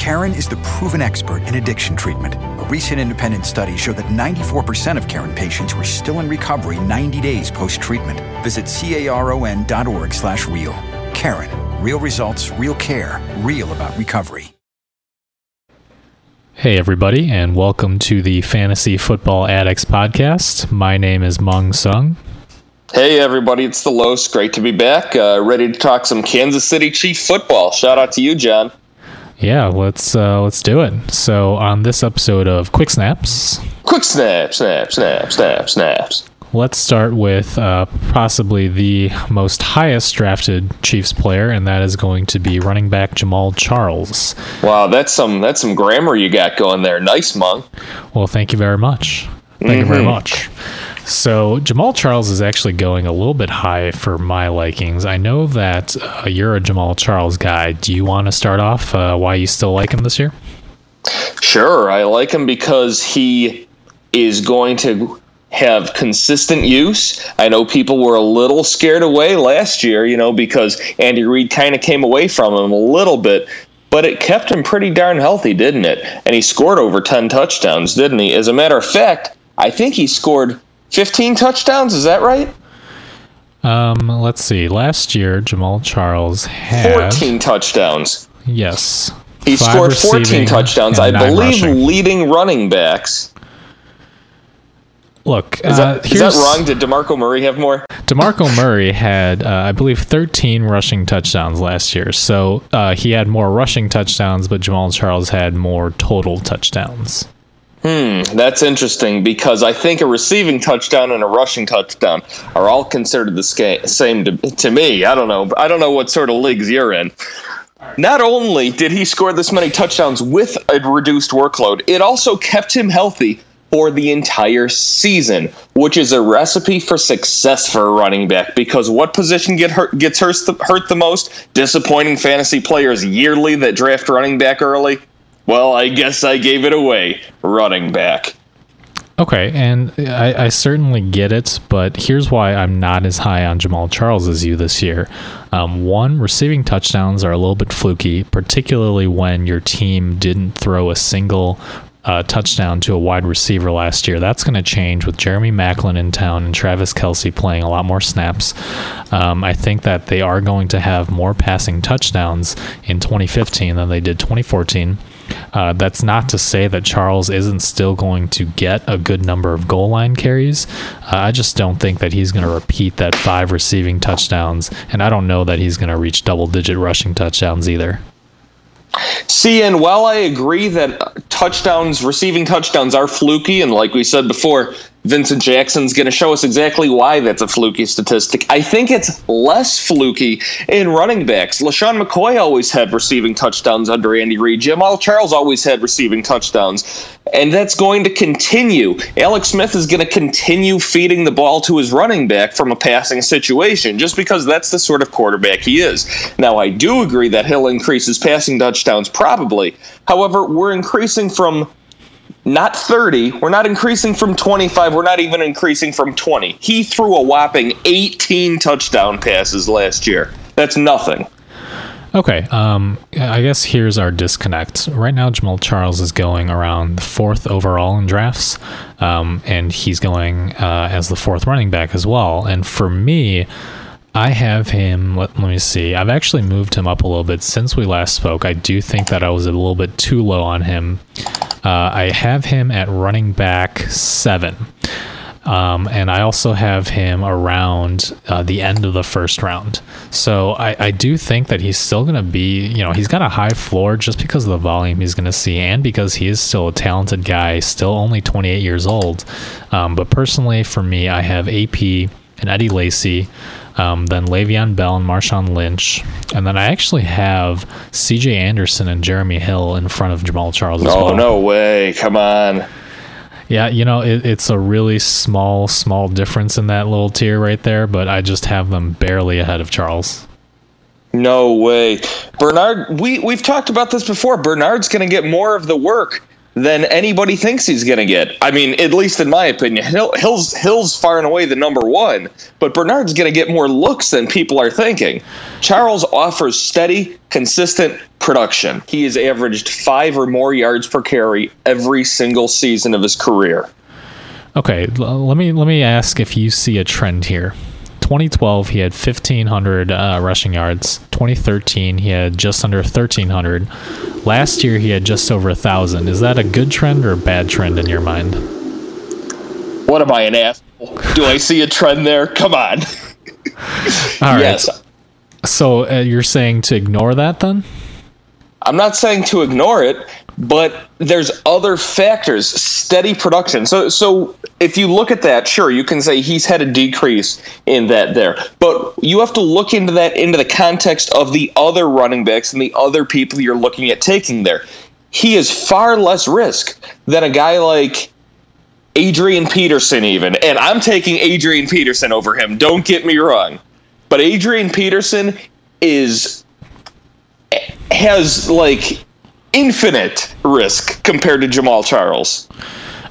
Caron is the proven expert in addiction treatment. A recent independent study showed that 94% of Caron patients were still in recovery 90 days post-treatment. Visit caron.org slash real. Caron. Real results, real care, real about recovery. Hey, everybody, and welcome to the Fantasy Football Addicts podcast. My name is Mung Sung. Hey, everybody, it's the Los. Great to be back. Uh, ready to talk some Kansas City Chief football. Shout out to you, John. Yeah, let's uh, let's do it. So on this episode of Quick Snaps, quick snap, snap, snap, snap, snaps. Let's start with uh, possibly the most highest drafted Chiefs player, and that is going to be running back Jamaal Charles. Wow, that's some that's some grammar you got going there. Nice, monk. Well, thank you very much. Thank mm-hmm. you very mm-hmm. much. So Jamaal Charles is actually going a little bit high for my likings. I know that uh, you're a Jamaal Charles guy. Do you want to start off uh, why you still like him this year? Sure, I like him because he is going to have consistent use. I know people were a little scared away last year, you know, because Andy Reid kind of came away from him a little bit, but it kept him pretty darn healthy, didn't it? And he scored over 10 touchdowns, didn't he? As a matter of fact, I think he scored 15 touchdowns. Is that right? Um, let's see. Last year, Jamaal Charles had 14 touchdowns. Yes. He scored 14 touchdowns. I believe rushing. leading running backs. Look, is that, uh, is that wrong? Did DeMarco Murray have more? DeMarco Murray had, uh, I believe, 13 rushing touchdowns last year. So uh, he had more rushing touchdowns, but Jamaal Charles had more total touchdowns. Hmm, that's interesting because I think a receiving touchdown and a rushing touchdown are all considered the same to, to me. I don't know. I don't know what sort of leagues you're in. Not only did he score this many touchdowns with a reduced workload, it also kept him healthy for the entire season, which is a recipe for success for a running back. Because what position get hurt, gets hurt the, hurt the most? Disappointing fantasy players yearly that draft running back early. Well, I guess I gave it away. Running back. Okay, and I, I, certainly get it, but here's why I'm not as high on Jamaal Charles as you this year. Um, one, receiving touchdowns are a little bit fluky, particularly when your team didn't throw a single uh, touchdown to a wide receiver last year. That's going to change with Jeremy Maclin in town and Travis Kelce playing a lot more snaps. Um, I think that they are going to have more passing touchdowns in 2015 than they did 2014. Uh, that's not to say that Charles isn't still going to get a good number of goal line carries. Uh, I just don't think that he's going to repeat that five receiving touchdowns, and I don't know that he's going to reach double digit rushing touchdowns either. See, and while I agree that touchdowns, receiving touchdowns are fluky, and like we said before, Vincent Jackson's going to show us exactly why that's a fluky statistic. I think it's less fluky in running backs. LeSean McCoy always had receiving touchdowns under Andy Reid. Jamaal Charles always had receiving touchdowns. And that's going to continue. Alex Smith is going to continue feeding the ball to his running back from a passing situation just because that's the sort of quarterback he is. Now, I do agree that he'll increase his passing touchdowns probably. However, we're increasing from not 30. We're not increasing from 25. We're not even increasing from 20. He threw a whopping 18 touchdown passes last year. That's nothing. Okay, um, I guess here's our disconnect. Right now, Jamaal Charles is going around the fourth overall in drafts, um, and he's going uh, as the fourth running back as well. And for me, I have him. Let, let, me see. I've actually moved him up a little bit since we last spoke. I do think that I was a little bit too low on him. Uh, I have him at running back seven. Um, and I also have him around uh, the end of the first round. So I, I do think that he's still going to be, you know, he's got a high floor just because of the volume he's going to see and because he is still a talented guy, still only 28 years old. Um, but personally, for me, I have AP and Eddie Lacy um, then Le'Veon Bell and Marshawn Lynch, and then I actually have C.J. Anderson and Jeremy Hill in front of Jamaal Charles. oh well. no way! Come on. Yeah, you know it, it's a really small, small difference in that little tier right there, but I just have them barely ahead of Charles. No way, Bernard. We we've talked about this before. Bernard's going to get more of the work than anybody thinks he's going to get. I mean, at least in my opinion, Hill, Hill's Hill's far and away the number one, but Bernard's going to get more looks than people are thinking. Charles offers steady, consistent production. He has averaged five or more yards per carry every single season of his career. Okay, let me let me ask if you see a trend here. 2012 he had 1500 uh, rushing yards 2013 he had just under 1300 last year he had just over a thousand is that a good trend or a bad trend in your mind What am I an asshole? Do I see a trend there? Come on. all right yes. so uh, you're saying to ignore that then I'm not saying to ignore it, but there's other factors. Steady production. So so if you look at that, sure, you can say he's had a decrease in that there. But you have to look into that into the context of the other running backs and the other people you're looking at taking there. He is far less risk than a guy like Adrian Peterson even. And I'm taking Adrian Peterson over him. Don't get me wrong. But Adrian Peterson is has like infinite risk compared to Jamaal Charles.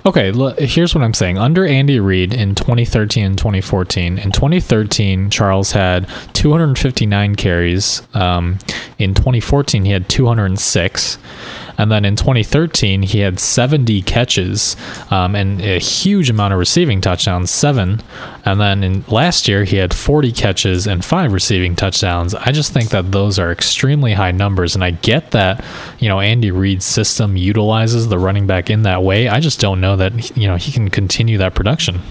Okay, l- here's what I'm saying. Under Andy Reid in 2013 and 2014, in 2013, Charles had 259 carries. Um, in 2014, he had 206. And then in 2013, he had 70 catches um, and a huge amount of receiving touchdowns, seven. And then in last year, he had 40 catches and five receiving touchdowns. I just think that those are extremely high numbers. And I get that, you know, Andy Reid's system utilizes the running back in that way. I just don't know that, you know, he can continue that production.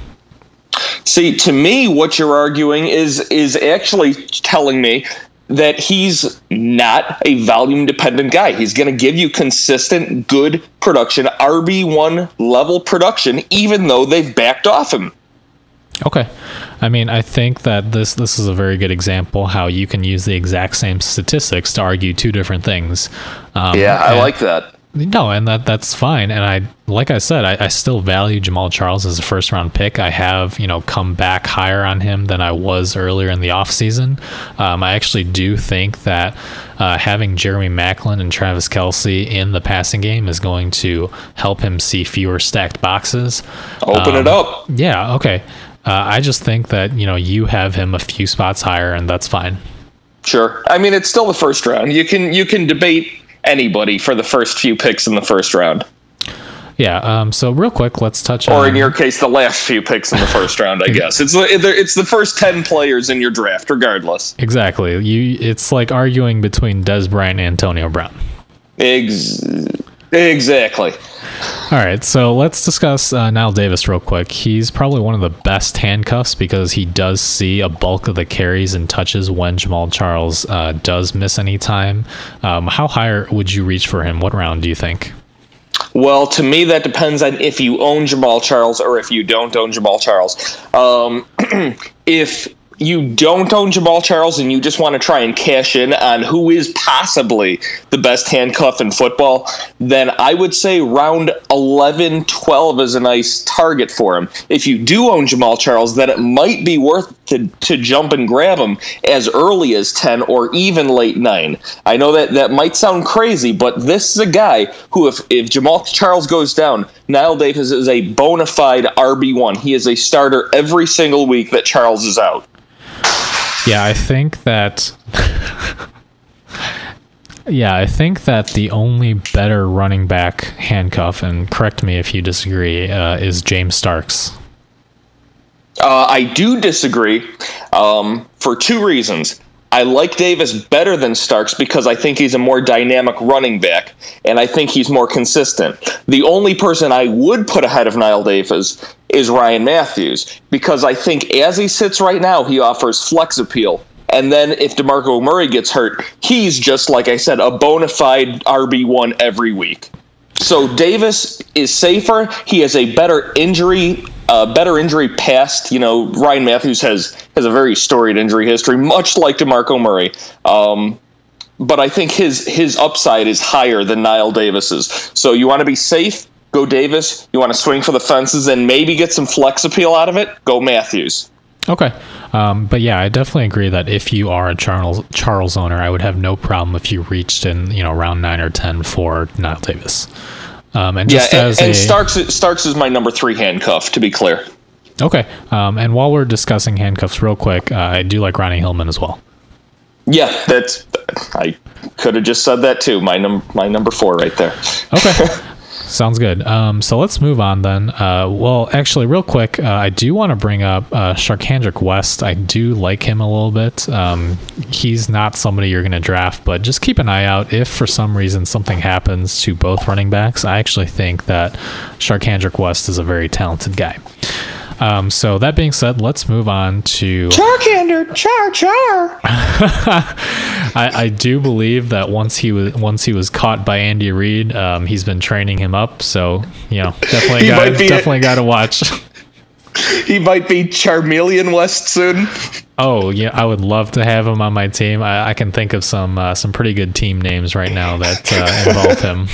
See, to me, what you're arguing is is actually telling me that he's not a volume dependent guy. He's going to give you consistent, good production, RB1 level production, even though they've backed off him. Okay. I mean, I think that this this is a very good example how you can use the exact same statistics to argue two different things. Um, Yeah, I and- like that. No, and that that's fine. And I, like I said, I, I still value Jamaal Charles as a first round pick. I have, you know, come back higher on him than I was earlier in the offseason. Um, I actually do think that uh, having Jeremy Maclin and Travis Kelce in the passing game is going to help him see fewer stacked boxes. Open it Um, up. Yeah, okay. Uh, I just think that, you know, you have him a few spots higher, and that's fine. Sure. I mean, it's still the first round. You can you can debate anybody for the first few picks in the first round, Yeah, um, so real quick, let's touch on. or in your case, the last few picks in the first round. I guess it's the it's the first ten players in your draft, regardless. Exactly. You. It's like arguing between Dez Bryant and Antonio Brown. Ex- exactly. All right, so let's discuss uh, Knile Davis real quick. He's probably one of the best handcuffs because he does see a bulk of the carries and touches when Jamaal Charles uh, does miss any time. Um, how high would you reach for him? What round do you think? Well, to me, that depends on if you own Jamaal Charles or if you don't own Jamaal Charles. Um, if you don't own Jamaal Charles and you just want to try and cash in on who is possibly the best handcuff in football, then I would say round 11, 12 is a nice target for him. If you do own Jamaal Charles, then it might be worth to, to jump and grab him as early as 10 or even late 9. I know that that might sound crazy, but this is a guy who, if, if Jamaal Charles goes down, Knile Davis is a bona fide RB1. He is a starter every single week that Charles is out. Yeah, I think that. yeah, I think that the only better running back handcuff, and correct me if you disagree, uh, is James Starks. Uh, I do disagree um, for two reasons. I like Davis better than Starks because I think he's a more dynamic running back, and I think he's more consistent. The only person I would put ahead of Knile Davis is Ryan Mathews because I think as he sits right now, he offers flex appeal. And then if DeMarco Murray gets hurt, he's just, like I said, a bona fide RB1 every week. So Davis is safer. He has a better injury, uh, better injury past. You know, Ryan Mathews has has a very storied injury history, much like Demarco Murray. Um, but I think his his upside is higher than Knile Davis's. So you want to be safe, go Davis. You want to swing for the fences and maybe get some flex appeal out of it, go Mathews. Okay. Um, but yeah, I definitely agree that if you are a Charles Charles owner, I would have no problem if you reached in you know round nine or ten for Knile Davis. Um, and Yeah, just and, and a, Starks Starks is my number three handcuff. To be clear. okay. Um, and while we're discussing handcuffs, real quick, uh, I do like Ronnie Hillman as well. Yeah, that's. I could have just said that too. My num my number four right there. Okay. Sounds good. Um, so let's move on then. Uh, well, actually, real quick, uh, I do want to bring up uh, Charcandrick West. I do like him a little bit. Um, he's not somebody you're going to draft, but just keep an eye out. If for some reason something happens to both running backs, I actually think that Charcandrick West is a very talented guy. Um, so that being said, let's move on to. Charkander, char char. I, I do believe that once he was once he was caught by Andy Reid, um, he's been training him up. So you know, definitely got definitely got to watch. He might be Charmeleon West soon. Oh yeah, I would love to have him on my team. I, I can think of some uh, some pretty good team names right now that uh, involve him.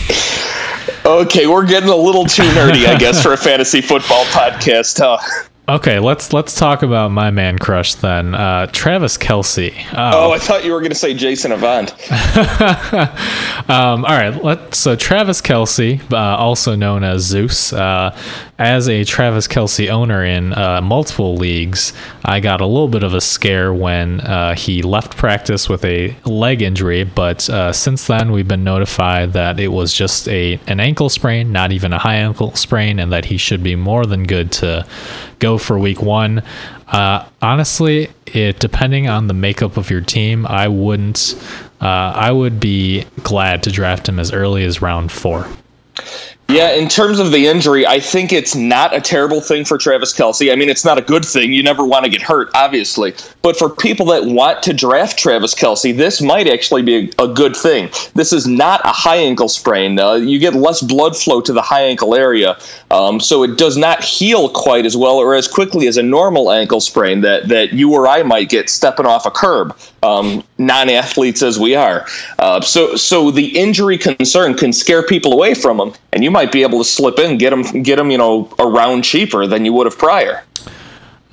Okay, we're getting a little too nerdy, I guess, for a fantasy football podcast, huh? Okay, let's let's talk about my man crush then. Uh, Travis Kelce. Oh, I thought you were going to say Jason Avant. Um, all right, let so Travis Kelce, uh, also known as Zeus, uh, as a Travis Kelce owner in uh, multiple leagues, I got a little bit of a scare when uh, he left practice with a leg injury. But uh, since then, we've been notified that it was just a an ankle sprain, not even a high ankle sprain, and that he should be more than good to go for Week One. Uh, honestly, it depending on the makeup of your team, I wouldn't. Uh, I would be glad to draft him as early as round four. Yeah, in terms of the injury, I think it's not a terrible thing for Travis Kelce. I mean, it's not a good thing. You never want to get hurt, obviously. But for people that want to draft Travis Kelce, this might actually be a, good thing. This is not a high ankle sprain. Uh, you get less blood flow to the high ankle area, um, so it does not heal quite as well or as quickly as a normal ankle sprain that, that you or I might get stepping off a curb. Um, non-athletes as we are, uh, so so the injury concern can scare people away from them, and you might be able to slip in, get them, get them, you know, around cheaper than you would have prior.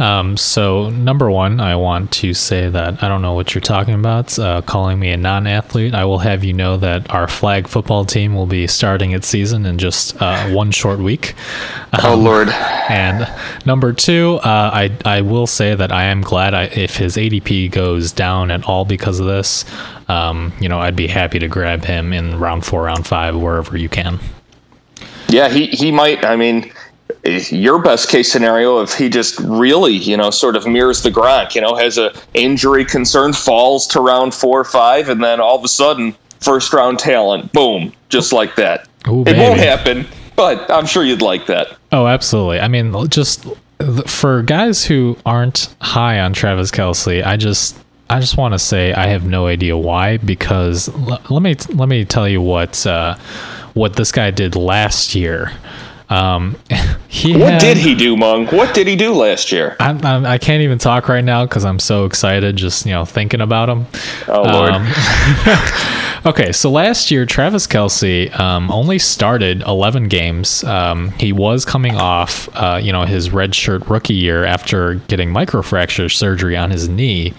Um, so number one, I want to say that I don't know what you're talking about. Uh, calling me a non-athlete, I will have you know that our flag football team will be starting its season in just uh, one short week. Oh Lord. And number two, uh, I I will say that I am glad I, if his ADP goes down at all because of this. Um, you know, I'd be happy to grab him in round four, round five, wherever you can. Yeah, he, he might. I mean, your best case scenario if he just really, you know, sort of mirrors the Gronk, you know, has a injury concern, falls to round four or five, and then all of a sudden, first round talent, boom, just like that. Ooh, it won't happen, but I'm sure you'd like that. Oh, absolutely. I mean, just for guys who aren't high on Travis Kelce, I just I just want to say I have no idea why because l- let me let me tell you what uh, what this guy did last year. Um, he What had- did he do, Mung? What did he do last year? I'm, I'm, I can't even talk right now because I'm so excited just you know thinking about him. Oh Lord. Okay, so last year Travis Kelce um, only started 11 games. Um, he was coming off, uh, you know, his redshirt rookie year after getting microfracture surgery on his knee.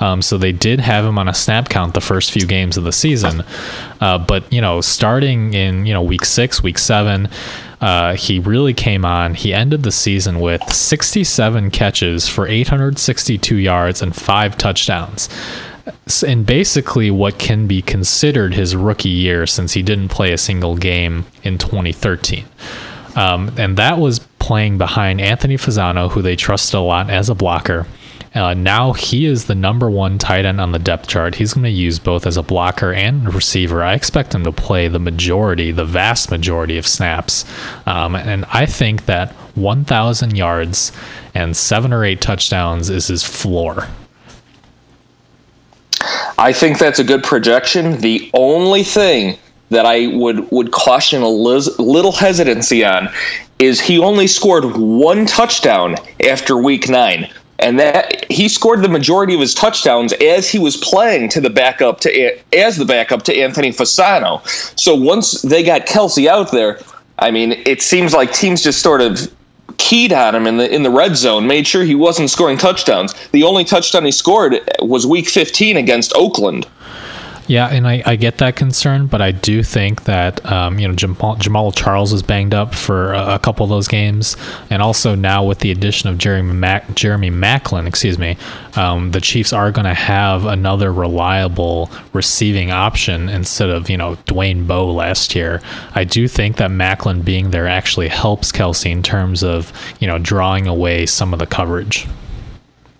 Um, so they did have him on a snap count the first few games of the season. Uh, but you know, starting in you know week six, week seven. Uh, he really came on. He ended the season with 67 catches for 862 yards and five touchdowns. And basically, what can be considered his rookie year since he didn't play a single game in 2013. Um, and that was playing behind Anthony Fasano, who they trusted a lot as a blocker. Uh, now he is the number one tight end on the depth chart. He's going to use both as a blocker and receiver. I expect him to play the majority, the vast majority of snaps. Um, and I think that 1,000 yards and seven or eight touchdowns is his floor. I think that's a good projection. The only thing that I would would caution a liz- little hesitancy on is he only scored one touchdown after week 9 and that he scored the majority of his touchdowns as he was playing to the backup to as the backup to Anthony Fasano. So once they got Kelce out there, I mean, it seems like teams just sort of keyed on him in the in the red zone, made sure he wasn't scoring touchdowns. The only touchdown he scored was week 15 against Oakland. Yeah, and I, I get that concern, but I do think that um, you know Jamal, Jamaal Charles was banged up for a, a, couple of those games, and also now with the addition of Jeremy Mac, Jeremy Maclin, excuse me, um, the Chiefs are going to have another reliable receiving option instead of you know Dwayne Bowe last year. I do think that Maclin being there actually helps Kelce in terms of you know drawing away some of the coverage.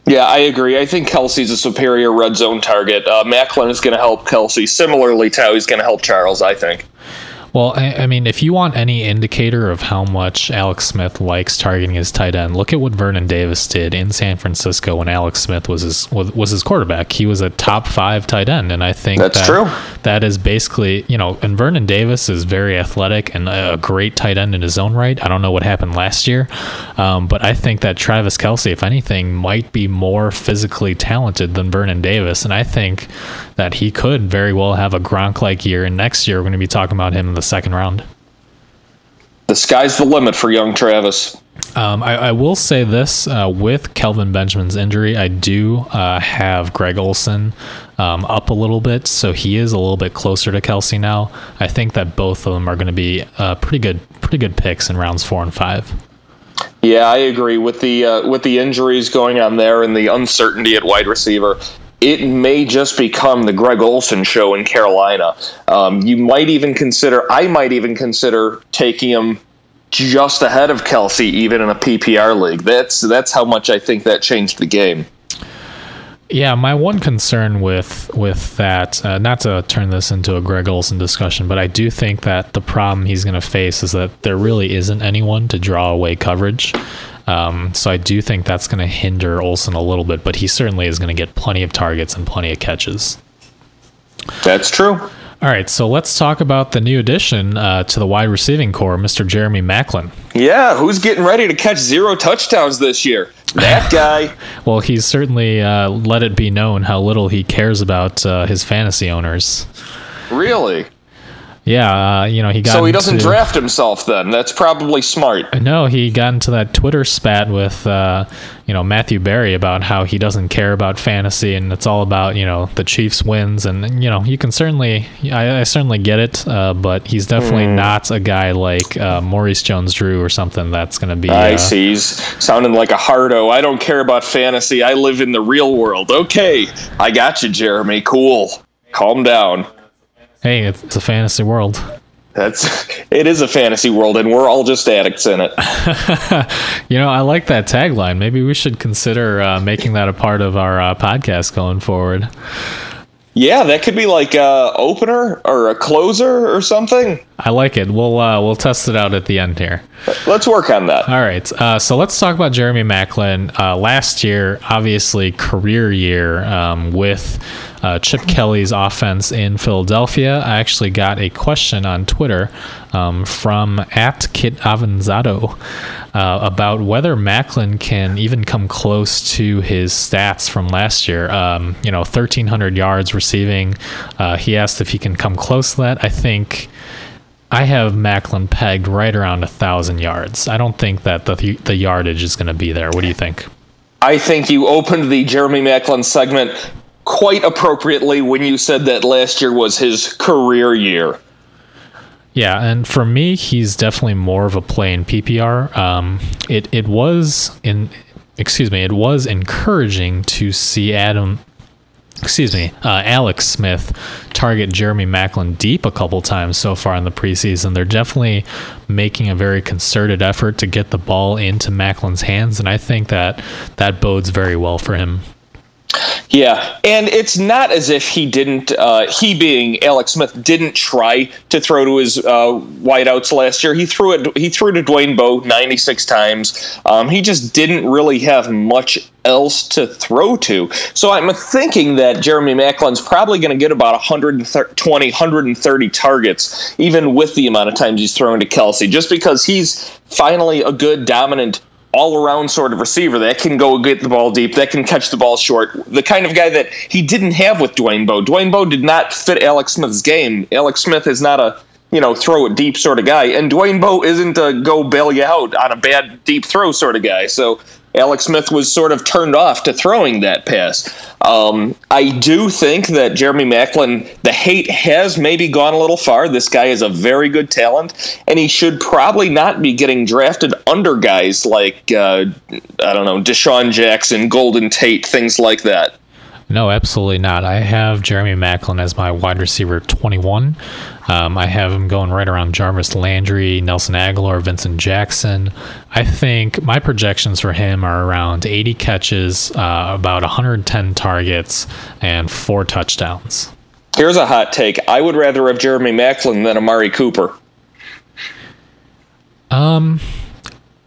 Yeah, I agree. I think Kelce's a superior red zone target. Uh, Maclin is going to help Kelce. similarly to how he's going to help Charles, I think. Well, I, I, mean, if you want any indicator of how much Alex Smith likes targeting his tight end, look at what Vernon Davis did in San Francisco when Alex Smith was his was his quarterback. He was a top five tight end, and I think that's that, true. That is basically, you know, and Vernon Davis is very athletic and a great tight end in his own right. I don't know what happened last year, um, but I think that Travis Kelce, if anything, might be more physically talented than Vernon Davis, and I think that he could very well have a Gronk like year. And next year, we're going to be talking about him in the second round. The sky's the limit for young Travis. Um, I, I, will say this uh, with Kelvin Benjamin's injury, I do uh, have Greg Olsen um, up a little bit, so he is a little bit closer to Kelce now. I think that both of them are going to be uh, pretty good, pretty good picks in rounds four and five. Yeah, I agree with the uh, with the injuries going on there and the uncertainty at wide receiver it may just become the Greg Olsen show in Carolina. Um, you might even consider, I might even consider taking him just ahead of Kelce, even in a PPR league. That's that's how much I think that changed the game. Yeah, my one concern with with that, uh, not to turn this into a Greg Olsen discussion, but I do think that the problem he's going to face is that there really isn't anyone to draw away coverage. Um, so I do think that's going to hinder Olsen a little bit, but he certainly is going to get plenty of targets and plenty of catches. That's true. All right, so let's talk about the new addition uh, to the wide receiving corps, Mr. Jeremy Maclin. Yeah, who's getting ready to catch zero touchdowns this year? That guy. well, he's certainly uh, let it be known how little he cares about uh, his fantasy owners. Really? Yeah, uh, you know he got. So he doesn't into, draft himself then. That's probably smart. No, he got into that Twitter spat with uh, you know Matthew Berry about how he doesn't care about fantasy and it's all about you know the Chiefs wins and you know you can certainly I, I certainly get it, uh, but he's definitely mm. not a guy like uh, Maurice Jones-Drew or something that's going to be. I uh, see. He's sounding like a hardo. I don't care about fantasy. I live in the real world. Okay, I got you, Jeremy. Cool. Calm down. Hey, it's a fantasy world. That's it is a fantasy world, and we're all just addicts in it. you know, I like that tagline. Maybe we should consider uh, making that a part of our uh, podcast going forward. Yeah, that could be like a opener or a closer or something. I like it. We'll uh, we'll test it out at the end here. Let's work on that. All right. Uh, so let's talk about Jeremy Maclin. Uh, last year, obviously, career year um, with uh, Chip Kelly's offense in Philadelphia. I actually got a question on Twitter um, from at Kit Avanzado uh, about whether Maclin can even come close to his stats from last year. Um, you know, 1,300 yards receiving. Uh, he asked if he can come close to that. I think. I have Maclin pegged right around a thousand yards. I don't think that the the yardage is going to be there. What do you think? I think you opened the Jeremy Maclin segment quite appropriately when you said that last year was his career year. Yeah, and for me, he's definitely more of a play in PPR. Um, it it was in, excuse me, it was encouraging to see Adam, excuse me, uh, Alex Smith target Jeremy Maclin deep a couple times so far in the preseason. They're definitely making a very concerted effort to get the ball into Maclin's hands, and I think that that bodes very well for him. Yeah, and it's not as if he didn't. Uh, he being Alex Smith didn't try to throw to his uh, wideouts last year. He threw it. He threw to Dwayne Bowe 96 times. Um, he just didn't really have much else to throw to. So I'm thinking that Jeremy Maclin's probably going to get about 120, 130 targets, even with the amount of times he's throwing to Kelce, just because he's finally a good dominant all around sort of receiver that can go get the ball deep, that can catch the ball short. The kind of guy that he didn't have with Dwayne Bowe. Dwayne Bowe did not fit Alex Smith's game. Alex Smith is not a you know throw it deep sort of guy, and Dwayne Bowe isn't a go bail you out on a bad deep throw sort of guy. So Alex Smith was sort of turned off to throwing that pass. Um, I do think that Jeremy Maclin, the hate has maybe gone a little far. This guy is a very good talent, and he should probably not be getting drafted under guys like, uh, I don't know, DeSean Jackson, Golden Tate, things like that. No, absolutely not. I have Jeremy Maclin as my wide receiver 21. Um, I have him going right around Jarvis Landry, Nelson Agholor, Vincent Jackson. I think my projections for him are around 80 catches, uh, about 110 targets, and four touchdowns. Here's a hot take. I would rather have Jeremy Maclin than Amari Cooper. Um,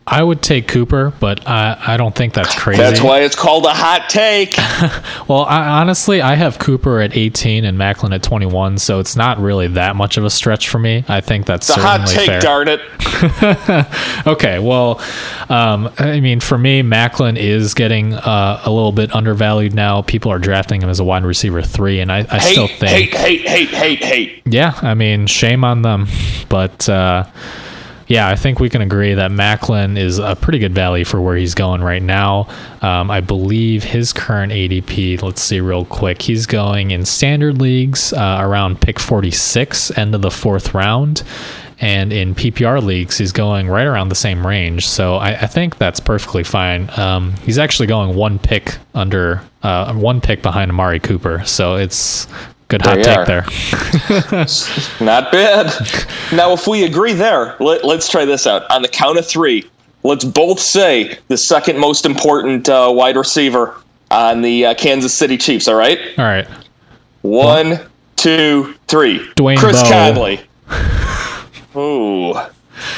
I would take Cooper, but I, I don't think that's crazy. That's why it's called a hot take. well, I, honestly, I have Cooper at 18 and Maclin at 21, so it's not really that much of a stretch for me. I think that's it's a hot take, fair. darn it. okay, well, um, I mean, for me, Maclin is getting uh, a little bit undervalued now. People are drafting him as a wide receiver three, and I, I hate, still think hate, hate, hate, hate, hate. Yeah, I mean, shame on them, but. Uh, yeah, I think we can agree that Maclin is a pretty good value for where he's going right now. Um, I believe his current ADP, let's see real quick, he's going in standard leagues uh, around pick 46, end of the fourth round. And in PPR leagues, he's going right around the same range. So I, I think that's perfectly fine. Um, he's actually going one pick under, uh, one pick behind Amari Cooper. So it's Good hot take there. Not bad. Now, if we agree there, let, us try this out. On the count of three, let's both say the second most important uh, wide receiver on the uh, Kansas City Chiefs. All right. All right. One, two, three. Dwayne Chris Bowe. Conley. Ooh.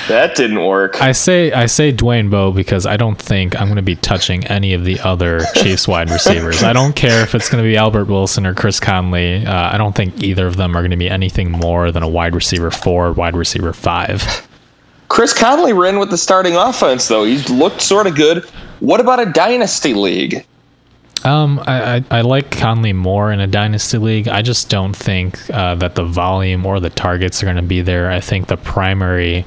That didn't work. I say I say Dwayne Bowe because I don't think I'm going to be touching any of the other Chiefs wide receivers. I don't care if it's going to be Albert Wilson or Chris Conley. Uh, I don't think either of them are going to be anything more than a wide receiver four, wide receiver five. Chris Conley ran with the starting offense, though. He looked sort of good. What about a dynasty league? Um, I, I, I, like Conley more in a dynasty league. I just don't think uh, that the volume or the targets are going to be there. I think the primary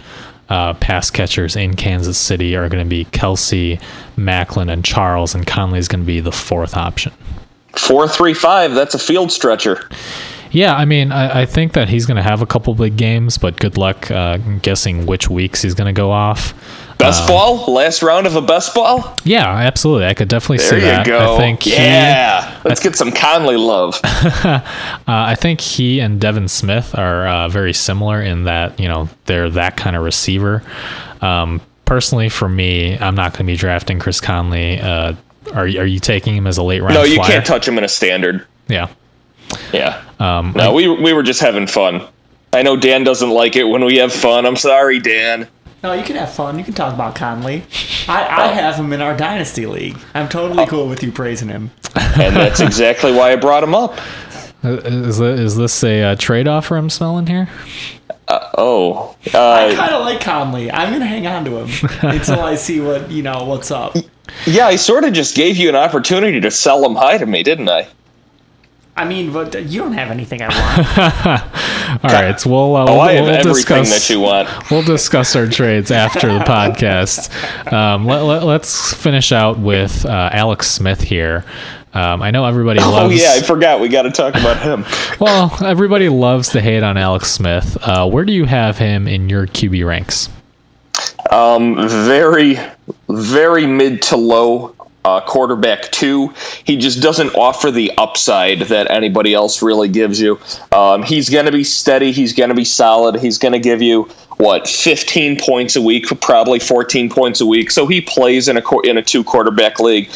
uh, pass catchers in Kansas City are going to be Kelce, Maclin, and Charles, and Conley is going to be the fourth option. Four three five. That's a field stretcher. Yeah, I mean, I, I think that he's going to have a couple big games, but good luck uh, guessing which weeks he's going to go off. Best um, ball, last round of a best ball. Yeah, absolutely. I could definitely there see that. There you go. I think yeah, he, let's get some Conley love. uh, I think he and Devin Smith are uh, very similar in that you know they're that kind of receiver. Um, personally, for me, I'm not going to be drafting Chris Conley. Uh, are are you taking him as a late round? No, you flyer? can't touch him in a standard. Yeah. Yeah. Um, no, we we were just having fun. I know Dan doesn't like it when we have fun. I'm sorry, Dan. No, you can have fun. You can talk about Conley. I, I have him in our dynasty league. I'm totally cool with you praising him. And that's exactly why I brought him up. Uh, is, this, is this a uh, trade offer I'm smelling here? Uh, oh, uh, I kind of like Conley. I'm gonna hang on to him until I see what you know what's up. Yeah, I sort of just gave you an opportunity to sell him high to me, didn't I? I mean, but you don't have anything I want. All right, so we'll, uh, oh, we'll, I have we'll everything discuss, that you want. We'll discuss our trades after the podcast. Um, let, us let, finish out with uh, Alex Smith here. Um, I know everybody oh, loves. Oh yeah, I forgot. We got to talk about him. well, everybody loves to hate on Alex Smith. Uh, where do you have him in your QB ranks? Um, very, very mid to low uh, quarterback two. He just doesn't offer the upside that anybody else really gives you. Um, he's going to be steady. He's going to be solid. He's going to give you what 15 points a week, probably 14 points a week. So he plays in a in a two quarterback league.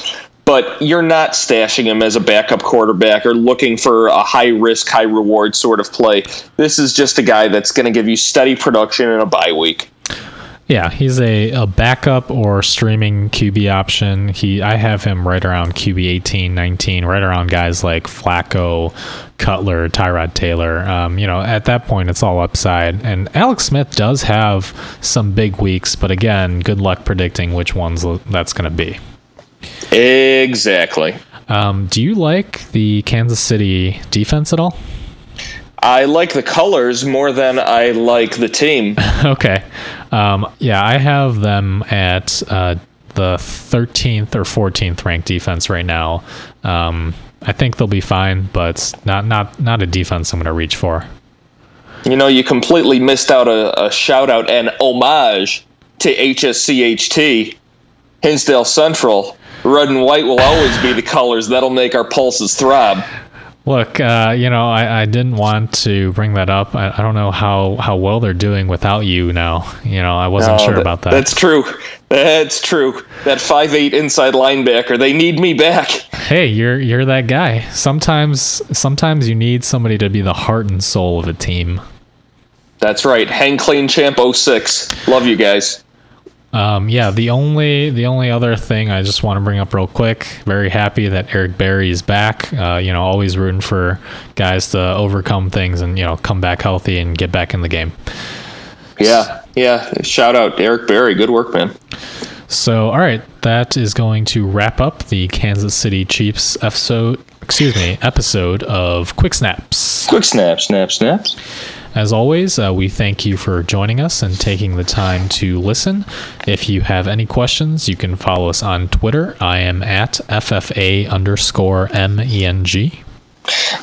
But you're not stashing him as a backup quarterback or looking for a high risk, high reward sort of play. This is just a guy that's going to give you steady production in a bye week. Yeah, he's a, a backup or streaming QB option. He I have him right around QB 18, 19, right around guys like Flacco, Cutler, Tyrod Taylor. Um, you know, at that point, it's all upside. And Alex Smith does have some big weeks, but again, good luck predicting which ones that's going to be. Exactly. Um, do you like the Kansas City defense at all? I like the colors more than I like the team. okay. Um, yeah, I have them at uh, the 13th or 14th ranked defense right now. Um, I think they'll be fine, but not not not a defense I'm going to reach for. You know, you completely missed out a, a shout out and homage to HSCHT, Hinsdale Central. Red and white will always be the colors that'll make our pulses throb. Look, uh, you know, I, I didn't want to bring that up. I, I don't know how, how well they're doing without you now. You know, I wasn't No, sure that- about that. That's true. That's true. That five eight inside linebacker, they need me back. hey, you're you're that guy. Sometimes sometimes you need somebody to be the heart and soul of a team. That's right. Hang clean champ 06. Love you guys. Um, yeah, the only the only other thing I just want to bring up real quick. Very happy that Eric Berry is back. Uh, you know, always rooting for guys to overcome things and you know come back healthy and get back in the game. Yeah, yeah. Shout out Eric Berry. Good work, man. So, all right, that is going to wrap up the Kansas City Chiefs episode. Excuse me, episode of Quick Snaps. Quick snap, snap, snaps. As always, uh, we thank you for joining us and taking the time to listen. If you have any questions, you can follow us on Twitter. I am at FFA underscore MENG.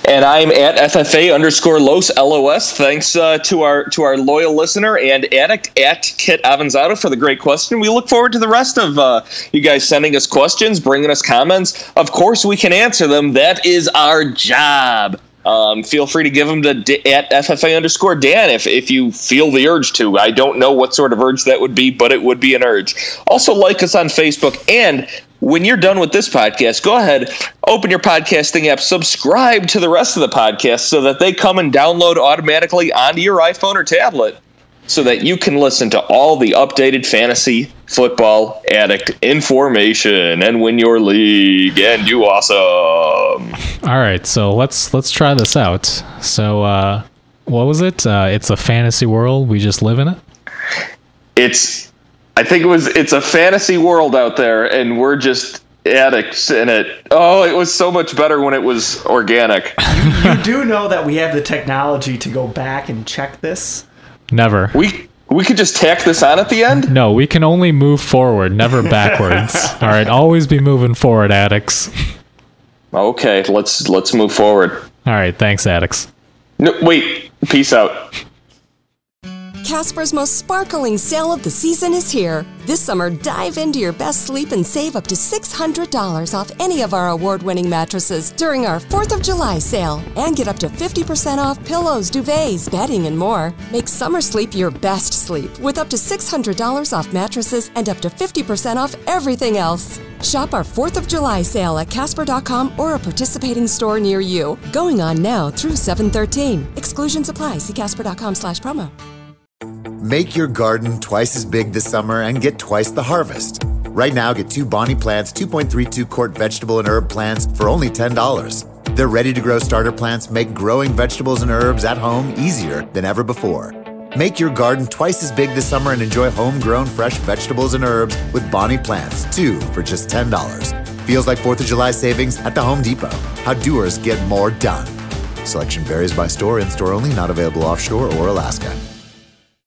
And I'm at FFA underscore Los LOS. Thanks uh, to our to our loyal listener and addict at Kit Avanzado for the great question. We look forward to the rest of uh, you guys sending us questions, bringing us comments. Of course, we can answer them. That is our job. Um, feel free to give them to D- at FFA underscore Dan if, if you feel the urge to. I don't know what sort of urge that would be, but it would be an urge. Also, like us on Facebook. And when you're done with this podcast, go ahead, open your podcasting app, subscribe to the rest of the podcast so that they come and download automatically onto your iPhone or tablet so that you can listen to all the updated fantasy football addict information and win your league and do awesome. All right, so let's let's try this out. So, uh, what was it? Uh, it's a fantasy world. We just live in it. it's I think it was it's a fantasy world out there and we're just addicts in it. Oh, it was so much better when it was organic. you do know that we have the technology to go back and check this. Never. We we could just tack this on at the end. No, we can only move forward, never backwards. All right, always be moving forward, addicts. Okay, let's let's move forward. All right, thanks, addicts. No, wait, peace out. Casper's most sparkling sale of the season is here. This summer, dive into your best sleep and save up to $600 off any of our award winning mattresses during our 4th of July sale. And get up to 50% off pillows, duvets, bedding, and more. Make summer sleep your best sleep with up to $600 off mattresses and up to 50% off everything else. Shop our 4th of July sale at Casper.com or a participating store near you. Going on now through 713. Exclusions apply. See Casper.com slash promo. Make your garden twice as big this summer and get twice the harvest. Right now, get two Bonnie Plants 2.32 quart vegetable and herb plants for only $10. Their ready to grow starter plants make growing vegetables and herbs at home easier than ever before. Make your garden twice as big this summer and enjoy homegrown fresh vegetables and herbs with Bonnie Plants, two for just $10. Feels like 4th of July savings at the Home Depot. How doers get more done. Selection varies by store, in store only, not available offshore or Alaska.